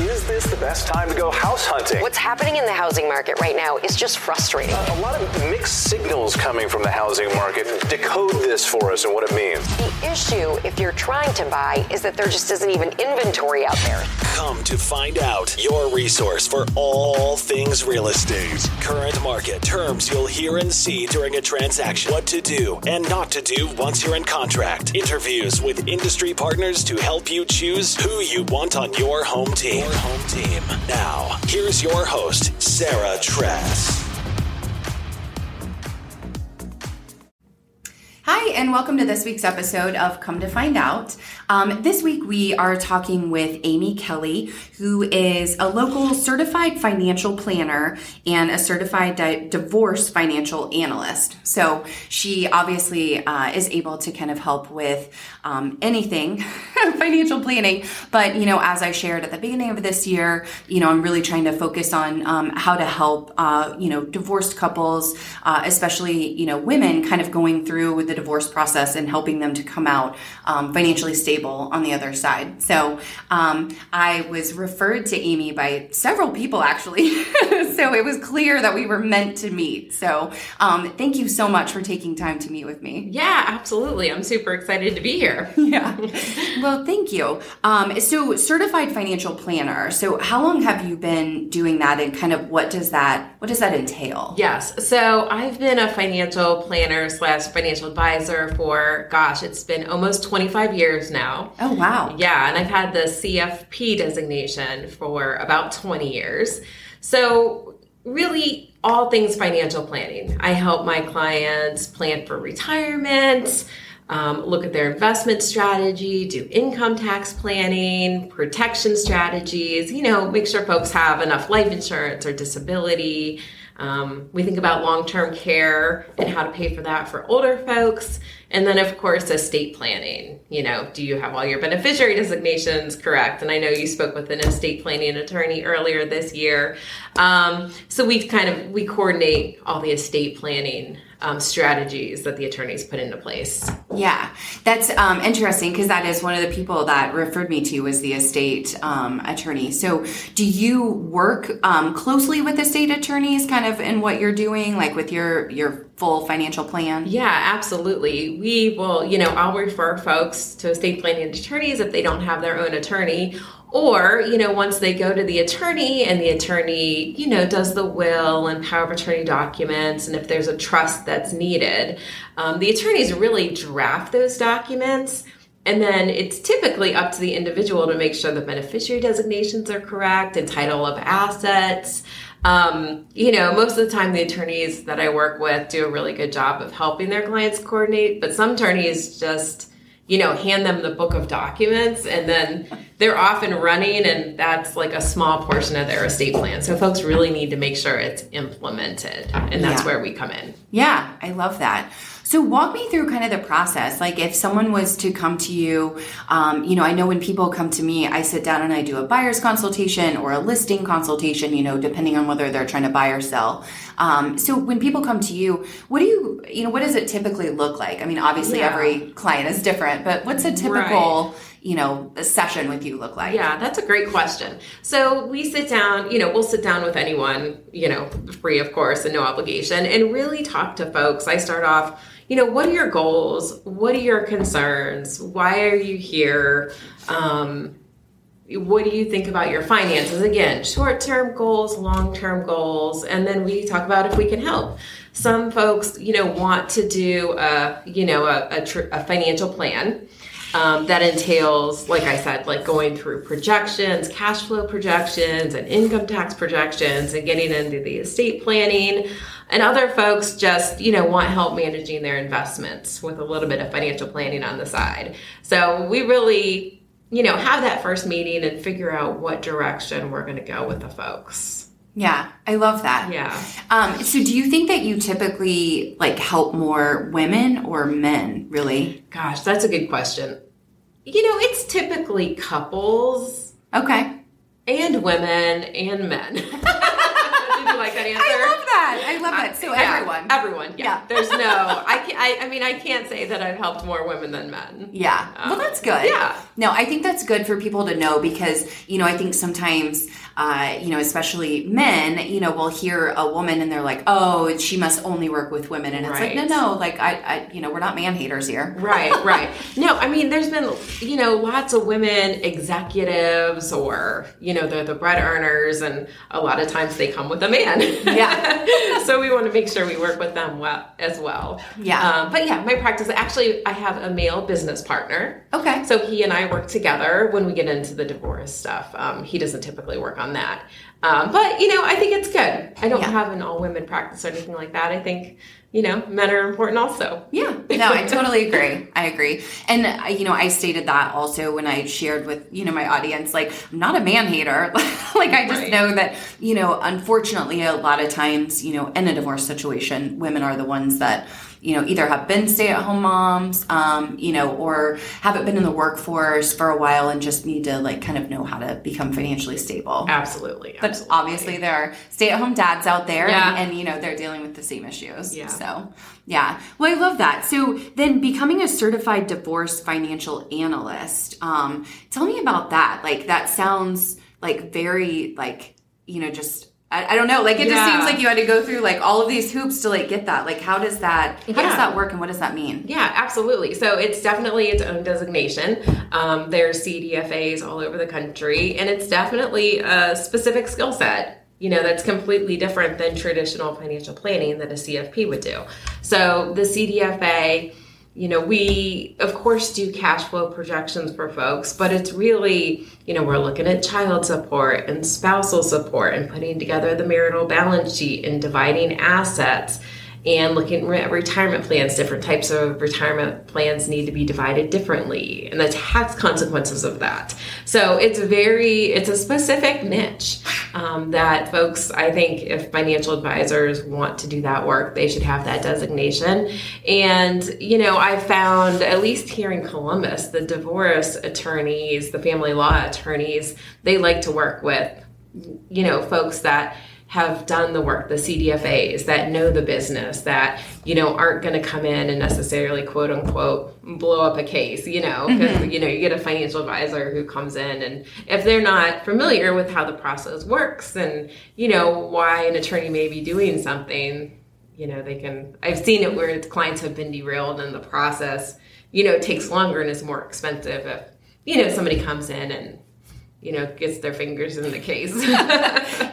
Is this the best time to go house hunting? What's happening in the housing market right now is just frustrating. A lot of mixed signals coming from the housing market. Decode this for us and what it means. The issue, if you're trying to buy, is that there just isn't even inventory out there. Come to find out your resource for all things real estate. Current market terms you'll hear and see during a transaction. What to do and not to do once you're in contract. Interviews with industry partners to help you choose who you want on your home team. Your home team. Now, here's your host, Sarah Thress. Hi, and welcome to this week's episode of Come to Find Out. Um, this week we are talking with Amy Kelly, who is a local certified financial planner and a certified di- divorce financial analyst. So she obviously uh, is able to kind of help with um, anything financial planning. But, you know, as I shared at the beginning of this year, you know, I'm really trying to focus on um, how to help, uh, you know, divorced couples, uh, especially, you know, women kind of going through the divorce process and helping them to come out um, financially stable on the other side. So um, I was referred to Amy by several people actually. so it was clear that we were meant to meet. So um, thank you so much for taking time to meet with me. Yeah, absolutely. I'm super excited to be here. yeah. Well, thank you. Um, so certified financial planner. So how long have you been doing that and kind of what does that what does that entail? Yes. So I've been a financial planner slash financial advisor for gosh, it's been almost 25 years now. Oh, wow. Yeah, and I've had the CFP designation for about 20 years. So, really, all things financial planning. I help my clients plan for retirement. Um, look at their investment strategy, do income tax planning, protection strategies, you know, make sure folks have enough life insurance or disability. Um, we think about long term care and how to pay for that for older folks. And then, of course, estate planning. You know, do you have all your beneficiary designations correct? And I know you spoke with an estate planning attorney earlier this year. Um, so we kind of we coordinate all the estate planning um, strategies that the attorneys put into place. Yeah, that's um, interesting because that is one of the people that referred me to was the estate um, attorney. So, do you work um, closely with estate attorneys, kind of in what you're doing, like with your your full financial plan? Yeah, absolutely. We will, you know, I'll refer folks to estate planning attorneys if they don't have their own attorney or, you know, once they go to the attorney and the attorney, you know, does the will and power of attorney documents, and if there's a trust that's needed, um, the attorneys really draft those documents. And then it's typically up to the individual to make sure the beneficiary designations are correct and title of assets. Um, you know, most of the time the attorneys that I work with do a really good job of helping their clients coordinate, but some attorneys just you know, hand them the book of documents and then they're off and running and that's like a small portion of their estate plan. So folks really need to make sure it's implemented and that's yeah. where we come in. Yeah, I love that. So walk me through kind of the process. Like if someone was to come to you, um, you know, I know when people come to me, I sit down and I do a buyer's consultation or a listing consultation, you know, depending on whether they're trying to buy or sell. Um, so when people come to you, what do you, you know, what does it typically look like? I mean, obviously yeah. every client is different, but what's a typical, right you know, a session with you look like? Yeah, that's a great question. So we sit down, you know, we'll sit down with anyone, you know, free of course and no obligation and really talk to folks. I start off, you know, what are your goals? What are your concerns? Why are you here? Um, what do you think about your finances? Again, short term goals, long term goals, and then we talk about if we can help. Some folks, you know, want to do a, you know, a, a, tr- a financial plan. Um, that entails, like I said, like going through projections, cash flow projections, and income tax projections, and getting into the estate planning. And other folks just, you know, want help managing their investments with a little bit of financial planning on the side. So we really, you know, have that first meeting and figure out what direction we're going to go with the folks. Yeah, I love that. Yeah. Um, so, do you think that you typically like help more women or men? Really? Gosh, that's a good question. You know, it's typically couples. Okay. And women and men. Did you like that answer? I love that. I love uh, that. So Yeah, everyone. everyone. Yeah. Yeah. There's no. I, can, I. I mean, I can't say that I've helped more women than men. Yeah. well, um, that's good. yeah. No, I think that's good for people to know because, you know, I think sometimes, uh, you know, especially men, you know, will hear a woman and they're like, oh, she must only work with women. And it's like, no, no, like, I, I, you know, we're not man haters here. Right, right. No, I mean, there's been, you know, lots of women executives or, you know, they're the bread earners, and a lot of times they come with a man. Yeah. so we want to make sure we work with them well as well. Yeah. Um, but yeah, my practice, actually, I have a male business partner. Okay. So he and I work together when we get into the divorce stuff. Um, he doesn't typically work on that. Um, but, you know, I think it's good. I don't Yeah. have an all women practice or anything like that. I think, you know, men are important also. Yeah, no, I totally agree. I agree. And, uh, you know, I stated that also when I shared with, you know, my audience, like, I'm not a man hater. like, I just Right. know that, you know, unfortunately, a lot of times, you know, in a divorce situation, women are the ones that, you know, either have been stay at home moms, um, you know, or haven't been in the workforce for a while and just need to, like, kind of know how to become financially stable. Absolutely. But absolutely. obviously, there are stay-at-home dads out there, Yeah. and, and you know they're dealing with the same issues. Yeah. So, yeah. Well, I love that. So then, becoming a certified divorce financial analyst. Um, tell me about that. Like that sounds like very like you know just. I, I don't know. Like it just seems like you had to go through like all of these hoops to like get that. Like how does that? How does that work, and what does that mean? Yeah, absolutely. So it's definitely its own designation. Um, there's CDFAs all over the country, and it's definitely a specific skill set. You know, that's completely different than traditional financial planning that a CFP would do. So the CDFA, you know, we of course do cash flow projections for folks, but it's really, you know, we're looking at child support and spousal support and putting together the marital balance sheet and dividing assets and looking at retirement plans different types of retirement plans need to be divided differently and the tax consequences of that. So it's very it's a specific niche um, that folks i think if financial advisors want to do that work they should have that designation. And you know i found at least here in columbus the divorce attorneys the family law attorneys they like to work with you know folks that have done the work the cdfas that know the business that you know aren't going to come in and necessarily quote unquote blow up a case you know? Mm-hmm. Because you know you get a financial advisor who comes in and if they're not familiar with how the process works and you know why an attorney may be doing something you know they can i've seen it where clients have been derailed and the process you know takes longer and is more expensive if you know somebody comes in and you know gets their fingers in the case.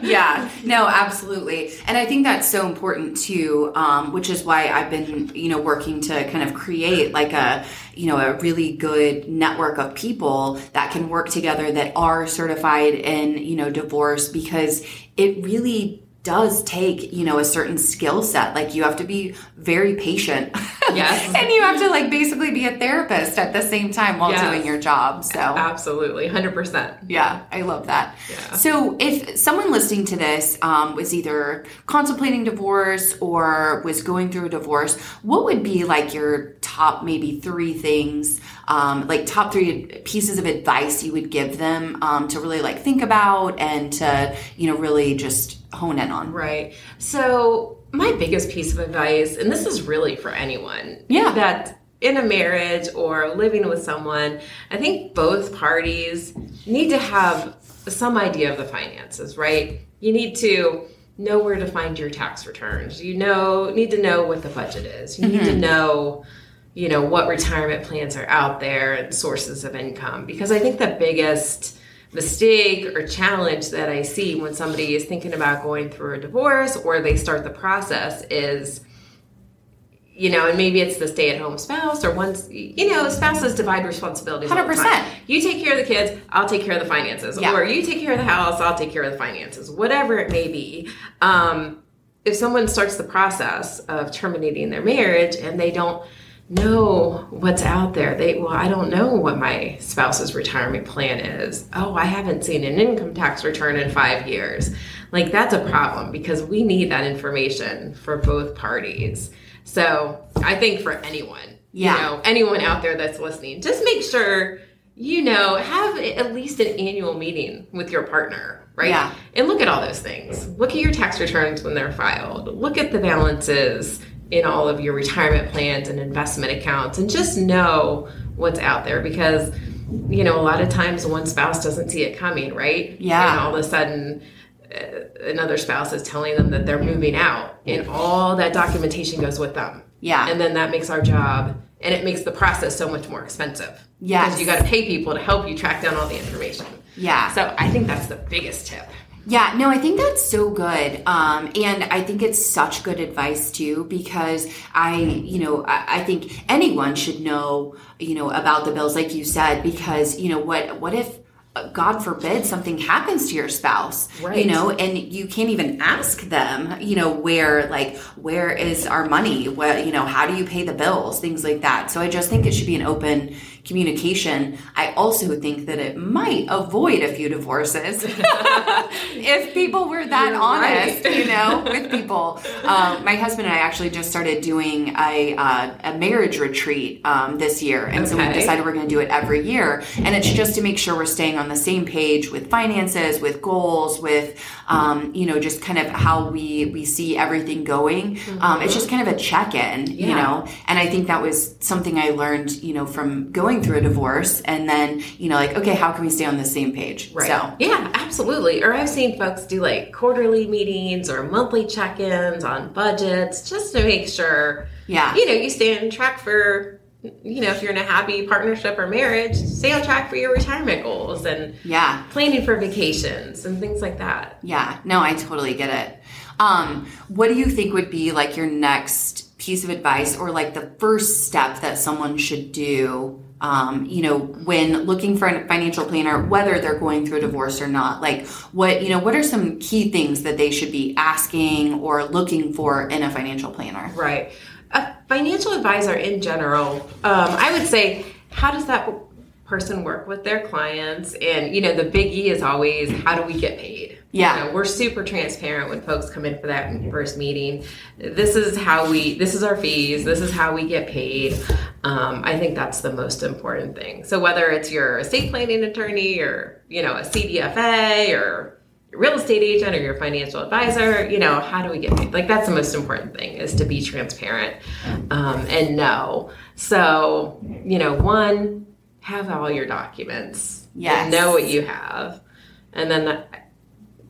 Yeah no absolutely. And i think that's so important too um, which is why i've been you know working to kind of create like a you know a really good network of people that can work together that are certified in you know divorce because it really does take you know a certain skill set like you have to be very patient Yes. and you have to like basically be a therapist at the same time while Yes. doing your job so absolutely 100% yeah, I love that. Yeah. So, if someone listening to this um, was either contemplating divorce or was going through a divorce, what would be like your top maybe three things, um, like top three pieces of advice you would give them um, to really like think about and to, you know, really just hone in on? Right. So, my biggest piece of advice, and this is really for anyone, Yeah. that in a marriage or living with someone, I think both parties need to have some idea of the finances, right? You need to know where to find your tax returns. You know, need to know what the budget is. You need to know you know what retirement plans are out there and sources of income because i think the biggest mistake or challenge that i see when somebody is thinking about going through a divorce or they start the process is you know, and maybe it's the stay-at-home spouse, or once you know, spouses divide responsibilities. 100%. time. You take care of the kids, I'll take care of the finances, Yeah. or you take care of the house, I'll take care of the finances, whatever it may be. Um, if someone starts the process of terminating their marriage and they don't know what's out there, they well, I don't know what my spouse's retirement plan is. Oh, I haven't seen an income tax return in five years. Like that's a problem because we need that information for both parties. So I think for anyone, Yeah. you know, anyone out there that's listening, just make sure you know, have at least an annual meeting with your partner, right? Yeah. And look at all those things. Look at your tax returns when they're filed. Look at the balances in all of your retirement plans and investment accounts and just know what's out there because you know, a lot of times one spouse doesn't see it coming, right? Yeah. And all of a sudden uh, another spouse is telling them that they're moving out and all that documentation goes with them. Yeah. And then that makes our job and it makes the process so much more expensive. yeah Because you got to pay people to help you track down all the information. Yeah. So I think that's the biggest tip. Yeah, no, I think that's so good. Um, and I think it's such good advice too, because I, you know, I, I think anyone should know, you know, about the bills, like you said, because, you know, what, what if, God forbid something happens to your spouse, Right. you know, and you can't even ask them, you know, where, like, where is our money? What, you know, how do you pay the bills? Things like that. So I just think it should be an open communication. I also think that it might avoid a few divorces if people were that You're honest, right. you know, with people. Um, my husband and I actually just started doing a, uh, a marriage retreat um, this year. And so we decided we're going to do it every year. And it's just to make sure we're staying on the same page with finances, with goals, with, um, you know, just kind of how we, we see everything going. Um, it's just kind of a check in, you know, and I think that was something I learned, you know, from going through a divorce and then, you know, like, okay, how can we stay on the same page? Right. So, Yeah, absolutely. Or I've seen folks do like quarterly meetings or monthly check ins on budgets just to make sure, Yeah. you know, you stay on track for, you know, if you're in a happy partnership or marriage, stay on track for your retirement goals and yeah. planning for vacations and things like that. Yeah, no, I totally get it. Um, what do you think would be like your next piece of advice or like the first step that someone should do? Um, you know, when looking for a financial planner, whether they're going through a divorce or not, like what, you know, what are some key things that they should be asking or looking for in a financial planner? Right. A financial advisor in general, um, I would say, how does that person work with their clients? And, you know, the big E is always, how do we get paid? Yeah. You know, we're super transparent when folks come in for that first meeting. This is how we, this is our fees, this is how we get paid. Um, I think that's the most important thing. So whether it's your estate planning attorney or, you know, a CDFA or your real estate agent or your financial advisor, you know, how do we get paid? Like that's the most important thing is to be transparent um, and know. So, you know, one, have all your documents. Yes. And know what you have. And then the,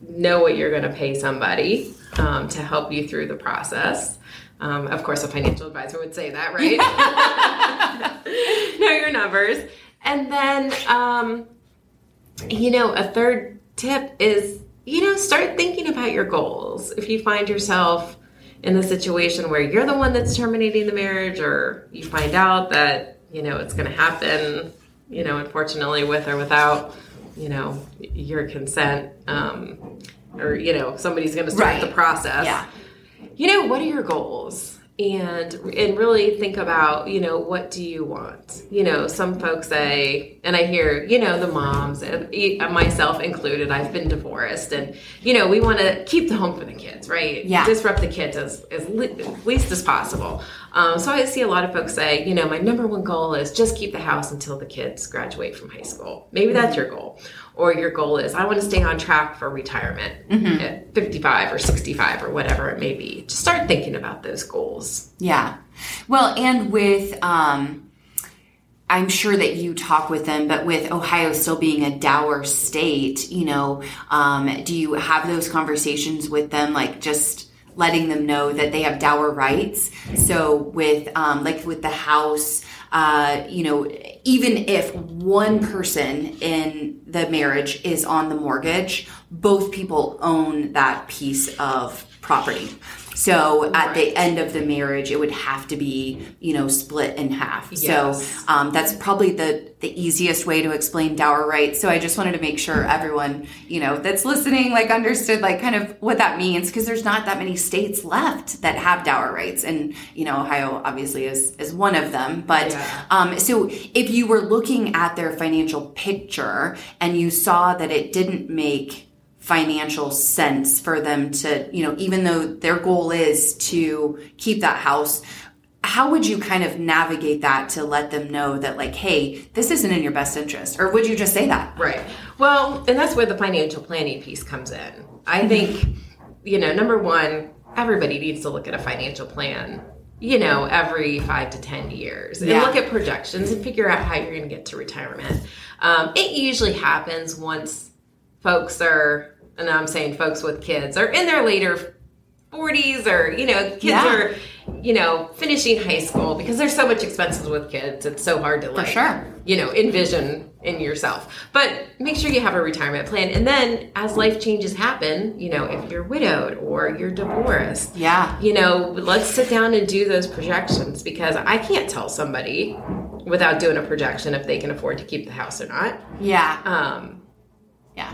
know what you're going to pay somebody um, to help you through the process. Um, of course, a financial advisor would say that, right? know your numbers. And then, um, you know, a third tip is, you know, start thinking about your goals. If you find yourself in the situation where you're the one that's terminating the marriage, or you find out that, you know, it's going to happen, you know, unfortunately, with or without, you know, your consent, um, or, you know, somebody's going to start Right. the process Yeah. You know what are your goals? And and really think about you know what do you want? You know some folks say and i hear you know the moms and myself included i've been divorced and you know we want to keep the home for the kids right? Yeah. disrupt the kids as, as least as possible. Um, so i see a lot of folks say you know my number one goal is just keep the house until the kids graduate from high school. Maybe that's your goal or your goal is I want to stay on track for retirement at 55 or 65 or whatever it may be. Just start thinking about those goals. Yeah. Well, and with, um, I'm sure that you talk with them, but with Ohio still being a dower state, you know, um, do you have those conversations with them, like just letting them know that they have dower rights? So with, um, like with the house, uh, you know, even if one person in the marriage is on the mortgage, both people own that piece of property. So at the end of the marriage, it would have to be, you know, split in half. Yes. So um, that's probably the the easiest way to explain dower rights. So I just wanted to make sure everyone, you know, that's listening, like understood, like kind of what that means, because there's not that many states left that have dower rights, and you know, Ohio obviously is is one of them. But Yeah. um, so if you were looking at their financial picture and you saw that it didn't make financial sense for them to, you know, even though their goal is to keep that house, how would you kind of navigate that to let them know that like, hey, this isn't in your best interest? Or would you just say that? Right. Well, and that's where the financial planning piece comes in. I think, you know, number one, everybody needs to look at a financial plan, you know, every five to 10 years and Yeah. look at projections and figure out how you're going to get to retirement. Um, it usually happens once folks are, and I'm saying folks with kids, are in their later 40s or, you know, kids Yeah. are, you know, finishing high school because there's so much expenses with kids. It's so hard to like, sure. you know, envision in yourself. But make sure you have a retirement plan. And then as life changes happen, you know, if you're widowed or you're divorced, Yeah. you know, let's sit down and do those projections because I can't tell somebody without doing a projection if they can afford to keep the house or not. Yeah. Um, Yeah.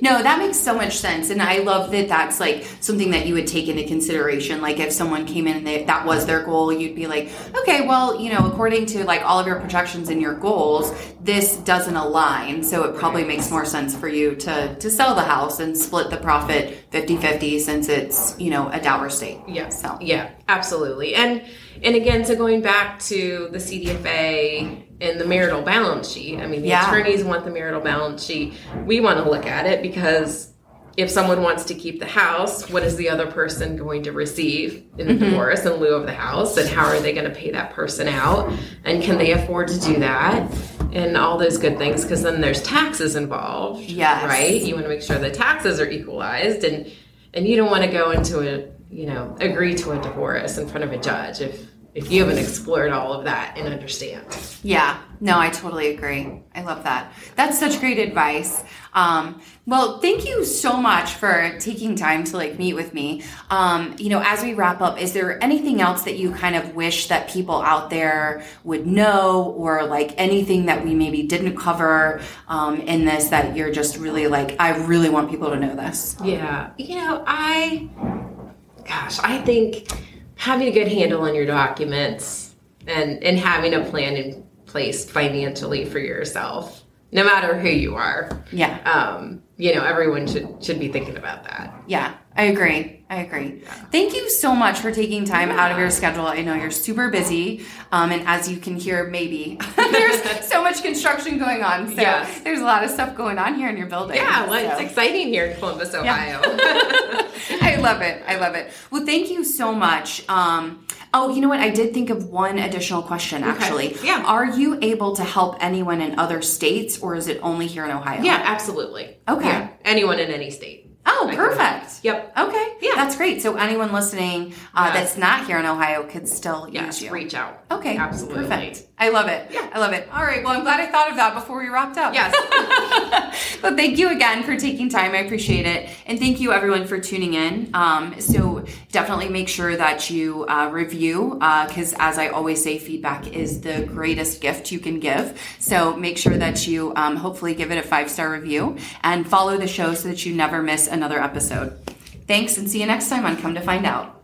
No, that makes so much sense. And I love that that's like something that you would take into consideration. Like if someone came in and they, that was their goal, you'd be like, okay, well, you know, according to like all of your projections and your goals, this doesn't align. So it probably makes more sense for you to, to sell the house and split the profit 50 50 since it's, you know, a dower state. Yeah. So, Yeah, absolutely. And and again, so going back to the CDFA and the marital balance sheet, I mean, the Yeah. attorneys want the marital balance sheet. We want to look at it because if someone wants to keep the house, what is the other person going to receive in the mm-hmm. divorce in lieu of the house? And how are they going to pay that person out? And can they afford to do that? And all those good things, because then there's taxes involved. Yes. Right? You want to make sure the taxes are equalized and and you don't want to go into a you know agree to a divorce in front of a judge if if you haven't explored all of that and understand Yeah, no, I totally agree. I love that. That's such great advice. Um, well, thank you so much for taking time to like meet with me. Um, you know, as we wrap up, is there anything else that you kind of wish that people out there would know, or like anything that we maybe didn't cover um, in this that you're just really like, I really want people to know this? yeah you know i gosh i think having a good handle on your documents and and having a plan in place financially for yourself no matter who you are Yeah. um you know everyone should should be thinking about that Yeah, I agree. I agree. Thank you so much for taking time out of your schedule. I know you're super busy. Um, and as you can hear, maybe there's so much construction going on. So Yes. there's a lot of stuff going on here in your building. yeah well, it's exciting here in columbus ohio I love it. I love it. Well, thank you so much. Um, oh, you know what? I did think of one additional question actually. Yeah. Are you able to help anyone in other states or is it only here in Ohio? Yeah, absolutely. Okay. Yeah, anyone in any state. Oh, I perfect. Yep. Okay. Yeah. That's great. So anyone listening uh, Yes. that's not here in Ohio could still Yes, use you. reach out. Okay. Absolutely. Perfect. I love it. Yeah. I love it. All right. Well, I'm glad I thought of that before we wrapped up. Yes. But thank you again for taking time. I appreciate it. And thank you everyone for tuning in. Um, so definitely make sure that you uh, review because as I always say, feedback is the greatest gift you can give. So make sure that you um, hopefully give it a five star review and follow the show so that you never miss another episode. Thanks and see you next time on Come to Find Out.